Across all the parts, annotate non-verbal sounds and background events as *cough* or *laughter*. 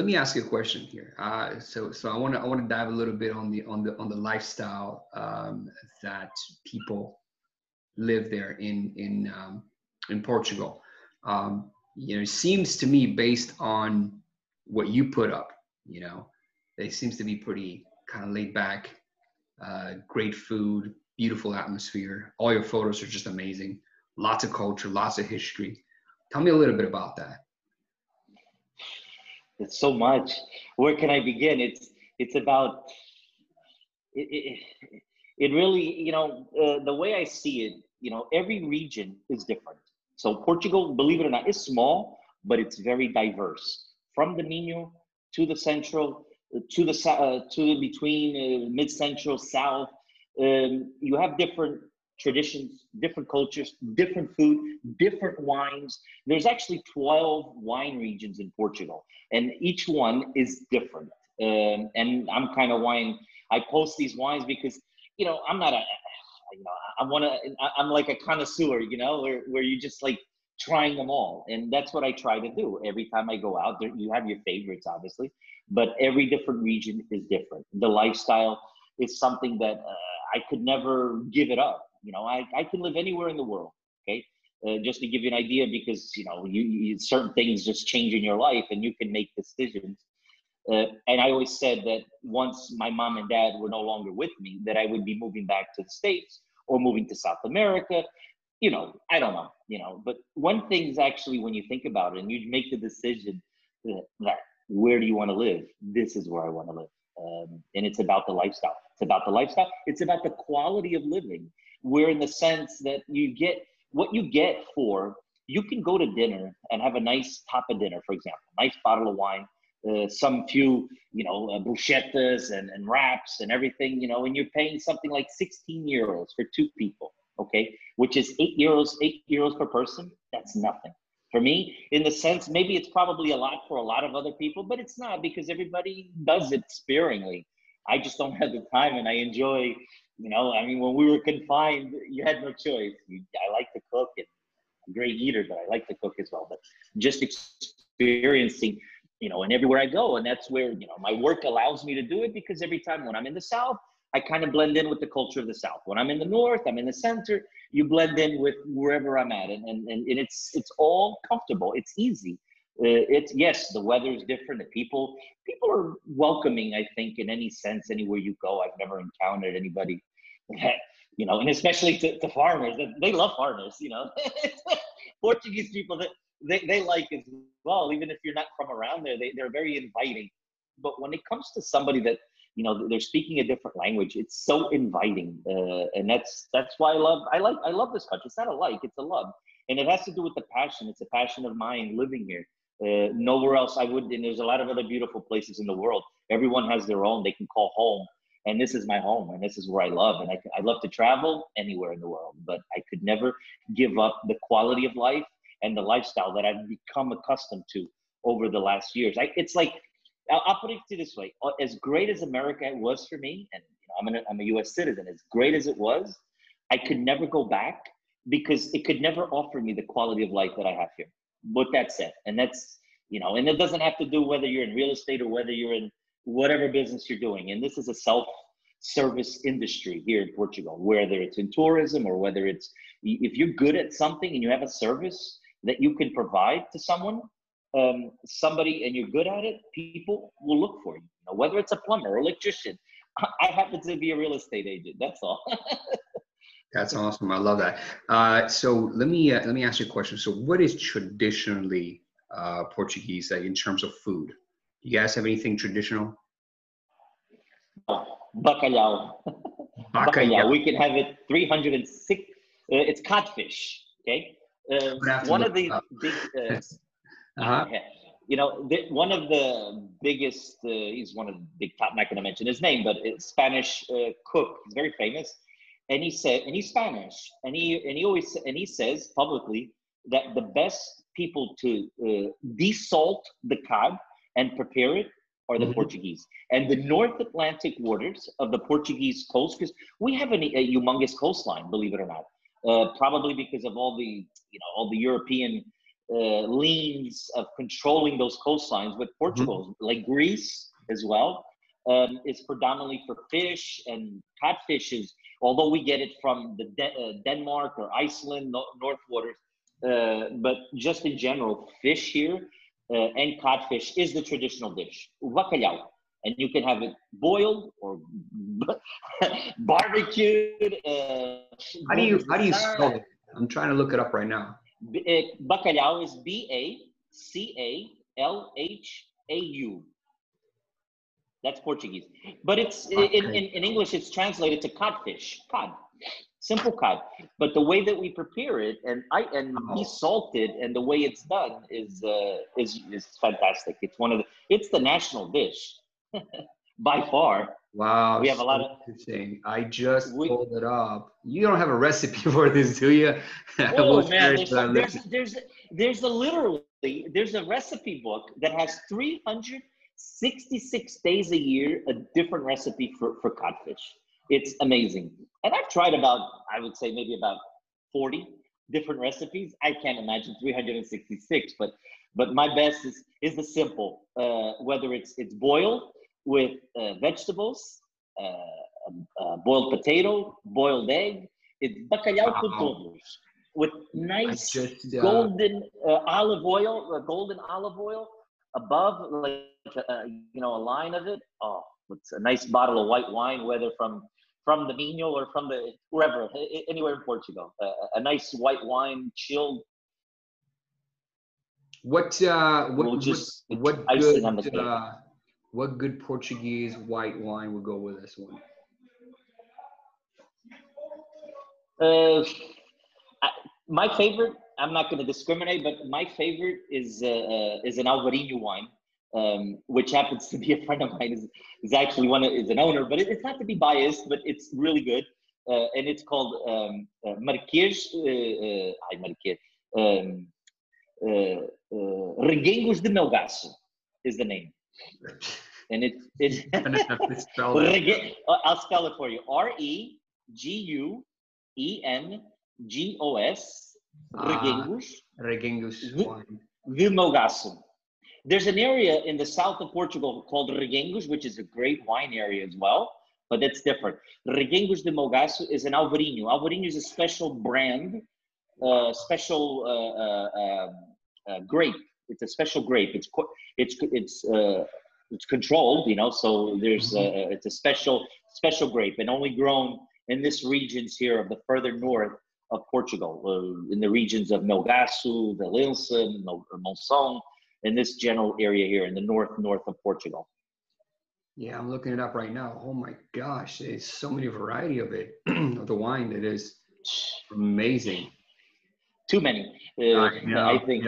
let me ask you a question here. Uh, so, so I want to I want to dive a little bit on the on the on the lifestyle um, that people live there in in um, in Portugal. Um, you know, it seems to me based on what you put up, you know, it seems to be pretty kind of laid back, uh, great food, beautiful atmosphere. All your photos are just amazing. Lots of culture, lots of history. Tell me a little bit about that. It's so much. Where can I begin? It's it's about it. It, it really, you know, uh, the way I see it, you know, every region is different. So Portugal, believe it or not, is small, but it's very diverse. From the Minho to the central, to the uh, to the between uh, mid central south, um, you have different traditions, different cultures, different food, different wines. There's actually 12 wine regions in Portugal, and each one is different. Um, and I'm kind of wine. I post these wines because you know I'm not a you know I want to. I'm like a connoisseur, you know, where where you just like trying them all, and that's what I try to do every time I go out. There, you have your favorites, obviously, but every different region is different. The lifestyle is something that uh, I could never give it up you know, I, I can live anywhere in the world. Okay. Uh, just to give you an idea, because, you know, you, you, certain things just change in your life and you can make decisions. Uh, and I always said that once my mom and dad were no longer with me, that I would be moving back to the States or moving to South America. You know, I don't know, you know, but one thing's actually when you think about it and you make the decision that, that where do you want to live? This is where I want to live. Um, and it's about the lifestyle. It's about the lifestyle. It's about the quality of living where in the sense that you get what you get for you can go to dinner and have a nice of dinner, for example, nice bottle of wine, uh, some few, you know, uh, bruschettas and, and wraps and everything, you know, and you're paying something like 16 euros for two people, okay, which is eight euros, eight euros per person. That's nothing. For me, in the sense, maybe it's probably a lot for a lot of other people, but it's not because everybody does it sparingly. I just don't have the time and I enjoy you know, I mean, when we were confined, you had no choice. I like to cook and I'm a great eater, but I like to cook as well. But just experiencing, you know, and everywhere I go, and that's where you know my work allows me to do it because every time when I'm in the South, I kind of blend in with the culture of the South. When I'm in the North, I'm in the center. You blend in with wherever I'm at, and and, and it's it's all comfortable. It's easy. Uh, it's yes, the weather is different. The people people are welcoming. I think in any sense, anywhere you go, I've never encountered anybody you know, and especially to, to farmers, they love farmers, you know. *laughs* Portuguese people that they, they like as well, even if you're not from around there, they, they're very inviting. But when it comes to somebody that, you know, they're speaking a different language, it's so inviting. Uh, and that's, that's why I love, I like, I love this country. It's not a like, it's a love. And it has to do with the passion. It's a passion of mine living here. Uh, nowhere else I would, and there's a lot of other beautiful places in the world. Everyone has their own, they can call home and this is my home and this is where i love and I, I love to travel anywhere in the world but i could never give up the quality of life and the lifestyle that i've become accustomed to over the last years. I, it's like I'll, I'll put it to this way uh, as great as america was for me and you know, I'm, an, I'm a us citizen as great as it was i could never go back because it could never offer me the quality of life that i have here. With that said and that's you know and it doesn't have to do whether you're in real estate or whether you're in whatever business you're doing. And this is a self service industry here in Portugal, whether it's in tourism or whether it's if you're good at something and you have a service that you can provide to someone, um, somebody, and you're good at it, people will look for you. whether it's a plumber or electrician. *laughs* I happen to be a real estate agent. That's all. *laughs* That's awesome. I love that. Uh, so let me uh, let me ask you a question. So, what is traditionally uh, Portuguese in terms of food? You guys have anything traditional? *laughs* Bacalhau. Bacalhau. We can have it 306. Uh, it's codfish. Okay. Uh, one of the big. Uh, *laughs* uh-huh. You know, the, one of the biggest. Uh, he's one of the big top. I'm not going to mention his name, but it's Spanish uh, cook. He's very famous, and he said, and he's Spanish, and he and he always and he says publicly that the best people to uh, desalt the cod and prepare it are the mm-hmm. Portuguese. And the North Atlantic waters of the Portuguese coast, because we have an, a humongous coastline, believe it or not. Uh, probably because of all the, you know, all the European uh, leans of controlling those coastlines. But Portugal, mm-hmm. like Greece as well, um, is predominantly for fish and codfish is, although we get it from the De- uh, Denmark or Iceland, no- North Waters, uh, but just in general, fish here uh, and codfish is the traditional dish. Bacalhau. And you can have it boiled or *laughs* barbecued. Uh, how do you how do you spell it? I'm trying to look it up right now. Bacalhau is B A C A L H A U. That's Portuguese. But it's okay. in, in, in, English, it's translated to codfish, cod, simple cod. But the way that we prepare it and I and oh. we salt it and the way it's done is uh, is is fantastic. It's one of the it's the national dish *laughs* by far. Wow, we have a lot of interesting. I just we, pulled it up. You don't have a recipe *laughs* for this, do you? *laughs* Oh man, there's, there's, there's there's a literally there's a recipe book that has 366 days a year a different recipe for for codfish. It's amazing, and I've tried about I would say maybe about 40 different recipes. I can't imagine 366, but but my best is is the simple. Uh, whether it's it's boiled with uh, vegetables, uh, boiled potato, boiled egg. It's bacalhau com todos with nice just, uh, golden uh, olive oil, uh, golden olive oil above, like you know, a line of it. Oh, it's a nice bottle of white wine, whether from from the Minho or from the wherever, anywhere in Portugal. a nice white wine, chilled. What uh, what we'll just what, what good uh, what good Portuguese white wine would go with this one? Uh, my favorite. I'm not going to discriminate, but my favorite is uh, uh, is an Alvarinho wine, um, which happens to be a friend of mine. is is actually one of, is an owner, but it, it's not to be biased, but it's really good, uh, and it's called um, uh, Marquês. Uh, uh, Marquês. Um, uh, uh, Reguengos de Melgaço is the name and it it. *laughs* spell *laughs* I'll spell it for you. R E G U E N G O S. Reguengos. Ah, Reguengos. Vilmogaço. There's an area in the south of Portugal called Reguengos, which is a great wine area as well, but it's different. Reguengos de Melgaço is an Alvarinho. Alvarinho is a special brand, uh, special uh, uh, uh, grape. It's a special grape. It's it's it's uh, it's controlled, you know. So there's mm-hmm. a, it's a special special grape and only grown in this regions here of the further north of Portugal, uh, in the regions of Melgaço, Valença, Monção, in this general area here in the north north of Portugal. Yeah, I'm looking it up right now. Oh my gosh, there's so many variety of it *clears throat* of the wine that is amazing. Too many, uh, I, I, think.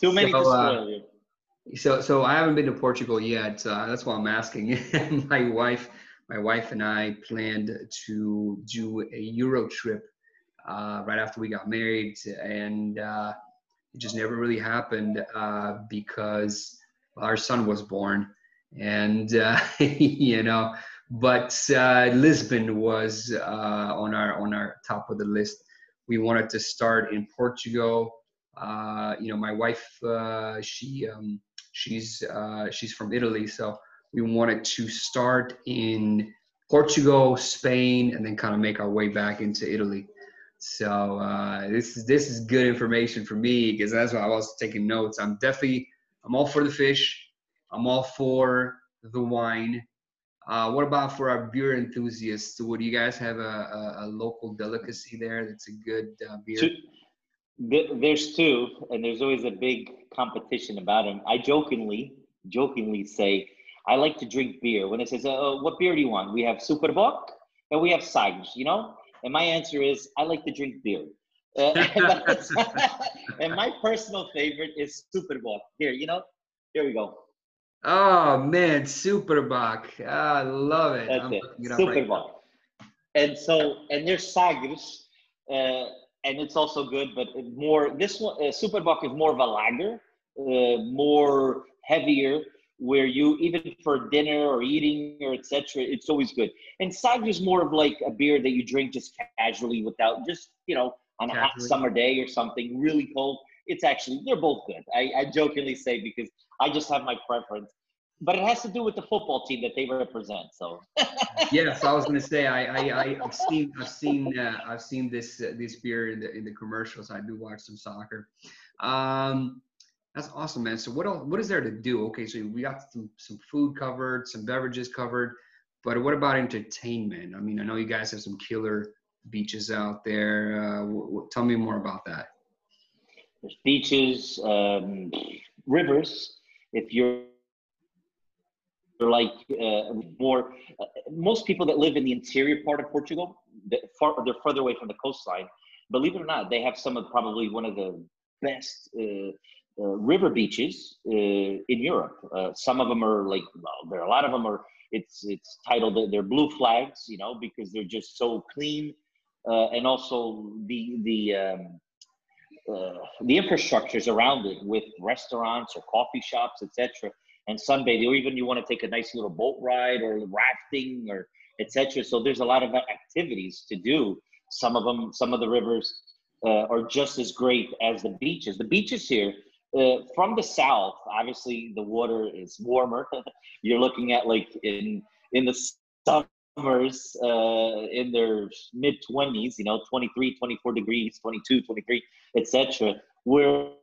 Too many so, to uh, spoil you. So, so I haven't been to Portugal yet. Uh, that's why I'm asking. *laughs* my wife, my wife and I planned to do a Euro trip uh, right after we got married, and uh, it just never really happened uh, because our son was born, and uh, *laughs* you know. But uh, Lisbon was on our on our top of the list. We wanted to start in Portugal. you know, my wife, she. Um, She's uh, she's from Italy, so we wanted to start in Portugal, Spain, and then kind of make our way back into Italy. So uh, this is this is good information for me because that's why I was taking notes. I'm definitely I'm all for the fish. I'm all for the wine. Uh, what about for our beer enthusiasts? Would you guys have a, a, a local delicacy there that's a good uh, beer? There's two, and there's always a big competition about them. I jokingly, jokingly say, I like to drink beer. When it says, uh, "What beer do you want?" We have Superbock and we have Sagres. You know, and my answer is, I like to drink beer. Uh, *laughs* *laughs* *laughs* and my personal favorite is Superbock. Here, you know, here we go. Oh man, Superbock. Ah, I love it. That's I'm it. Superbock. Right and so, and there's Sagres. Uh, and it's also good, but more this one uh, Superbock is more of a lager, uh, more heavier, where you even for dinner or eating or etc. It's always good. And Sagres is more of like a beer that you drink just casually without just you know on a hot summer day or something really cold. it's actually they're both good. I, I jokingly say because I just have my preference, but it has to do with the football team that they represent. So *laughs* yes, I was going to say I, I I've seen I've seen uh, I've seen this uh, this beer in the in the commercials. I do watch some soccer. Um, that's awesome, man. So what else, what is there to do? Okay, so we got some some food covered, some beverages covered, but what about entertainment? I mean, I know you guys have some killer beaches out there. Uh, w- w- tell me more about that. There's beaches, um, rivers. If you're like uh, more, uh, most people that live in the interior part of Portugal, they're, far, they're further away from the coastline. Believe it or not, they have some of probably one of the best uh, river beaches uh, in Europe. Uh, some of them are like, well, there are a lot of them are. It's it's titled they're blue flags, you know, because they're just so clean, and also the the um, uh, the infrastructures around it with restaurants or coffee shops, etc. And sunbathe, or even you want to take a nice little boat ride or rafting or etc. So there's a lot of activities to do. Some of them, some of the rivers uh, are just as great as the beaches. The beaches here, from the south, obviously the water is warmer. *laughs* You're looking at like in in the summers uh, in their mid 20s, you know, 23, 24 degrees, 22, 23, etc. Whereas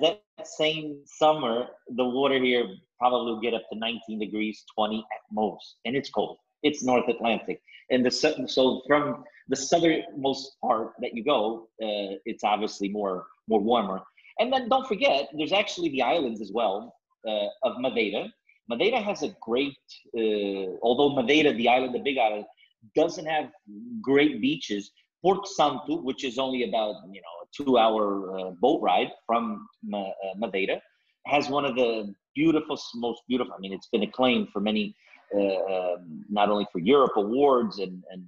that same summer, the water here probably will get up to 19 degrees, 20 at most, and it's cold. It's North Atlantic, and the so from the southernmost part that you go, uh, it's obviously more more warmer. And then don't forget, there's actually the islands as well uh, of Madeira, Madeira has a great, uh, although Madeira, the island, the big island, doesn't have great beaches. Porto Santo, which is only about you know a two-hour uh, boat ride from Ma- uh, Madeira, has one of the beautiful, most beautiful. I mean, it's been acclaimed for many, uh, um, not only for Europe awards and and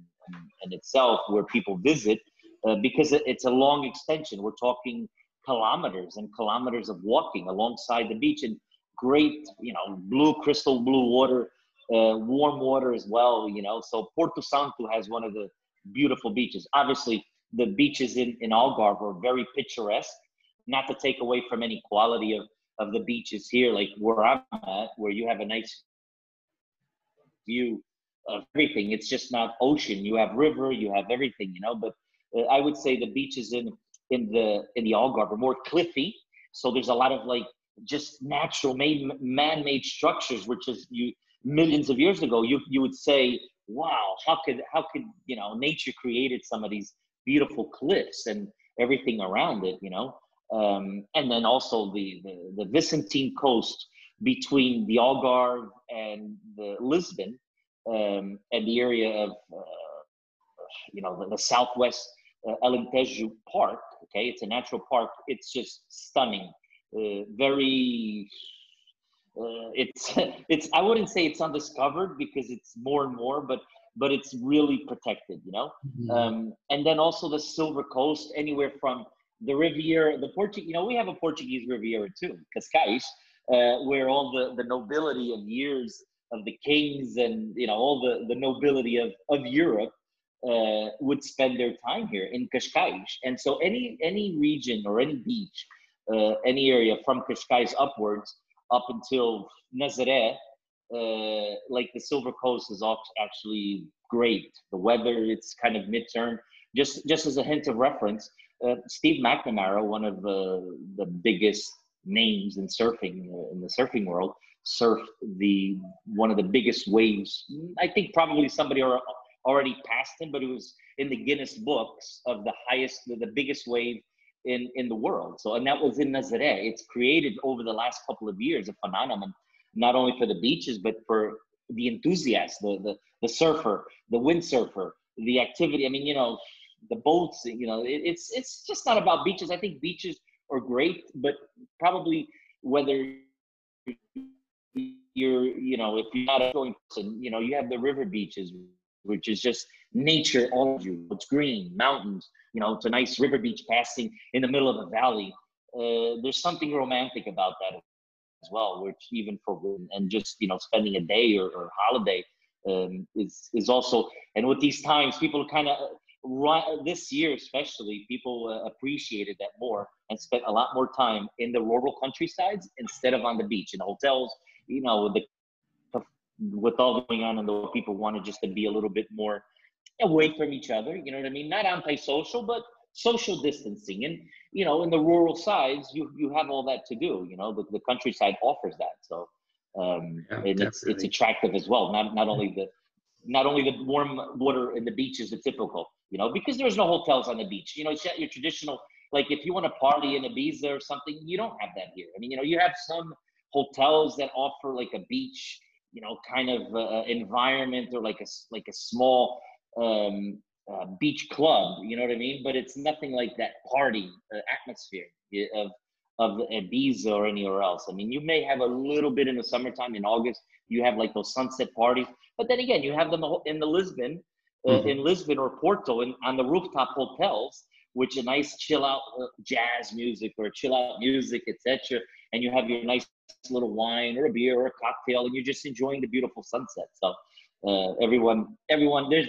and itself, where people visit, uh, because it's a long extension. We're talking kilometers and kilometers of walking alongside the beach, and great, you know, blue crystal blue water, uh, warm water as well. You know, so Porto Santo has one of the beautiful beaches. Obviously, the beaches in in Algarve are very picturesque. Not to take away from any quality of of the beaches here, like where I'm at, where you have a nice view of everything. It's just not ocean. You have river, you have everything, you know. But uh, I would say the beaches in in the in the Algarve more cliffy. So there's a lot of like just natural made man-made structures which is you millions of years ago you you would say wow how could how could you know nature created some of these beautiful cliffs and everything around it you know um, and then also the, the the Vicentine coast between the Algarve and the Lisbon um, and the area of uh, you know the, the southwest uh, Alentejo Park okay? It's a natural park. It's just stunning. Uh, very uh, it's *laughs* it's i wouldn't say it's undiscovered because it's more and more but but it's really protected you know? Mm-hmm. um, and then also the silver coast anywhere from the riviera the portuguese you know we have a portuguese riviera too cascais uh, where all the the nobility of years of the kings and you know all the the nobility of of europe uh, would spend their time here in cascais and so any any region or any beach uh, any area from Cascais upwards up until Nazaré, uh, like the Silver Coast is actually great. The weather, it's kind of midterm. Just just as a hint of reference, uh, Steve McNamara, one of the the biggest names in surfing in the surfing world, surfed the one of the biggest waves. I think probably somebody already passed him, but it was in the Guinness books of the highest, the, biggest wave in in the world. So and that was in Nazaré. It's created over the last couple of years a phenomenon, not only for the beaches but for the enthusiast, the the the surfer, the windsurfer, the activity. I mean, you know, the boats. You know, it, it's it's just not about beaches. I think beaches are great, but probably whether you're you know if you're not a going person, you know, you have the river beaches, which is just nature all of you. It's green, mountains, you know, it's a nice river beach passing in the middle of a valley. Uh, there's something romantic about that as well, which even for women and just you know spending a day or, or holiday um, is is also and with these times people kind of right this year especially people uh, appreciated that more and spent a lot more time in the rural countrysides instead of on the beach in hotels you know the with all going on and the people wanted just to be a little bit more away from each other you know what i mean? Not antisocial but social distancing. And you know in the rural sides you you have all that to do you know? The, the countryside offers that. So um yeah, and definitely. it's it's attractive as well. Not not only the not only the warm water in the beach is the typical you know, because there's no hotels on the beach. You know, it's your traditional, like if you want to party in Ibiza or something, you don't have that here. I mean, you know, you have some hotels that offer like a beach, you know, kind of uh, environment or like a like a small um, uh, beach club. You know what I mean? But it's nothing like that party uh, atmosphere of of Ibiza or anywhere else. I mean, you may have a little bit in the summertime in August. You have like those sunset parties, but then again, you have them in the Lisbon uh, mm-hmm. in Lisbon or Porto and on the rooftop hotels, which a nice chill out uh, jazz music or chill out music, etc. And you have your nice little wine or a beer or a cocktail, and you're just enjoying the beautiful sunset. So uh, everyone, everyone, there's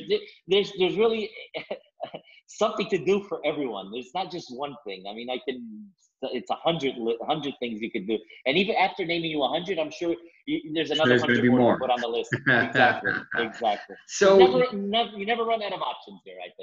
there's there's really *laughs* something to do for everyone. There's not just one thing. I mean, I can it's a hundred hundred things you could do, and even after naming you a hundred, I'm sure you, there's another hundred more, more. to put on the list. *laughs* exactly, exactly. So you never, never, you never run out of options there. I think.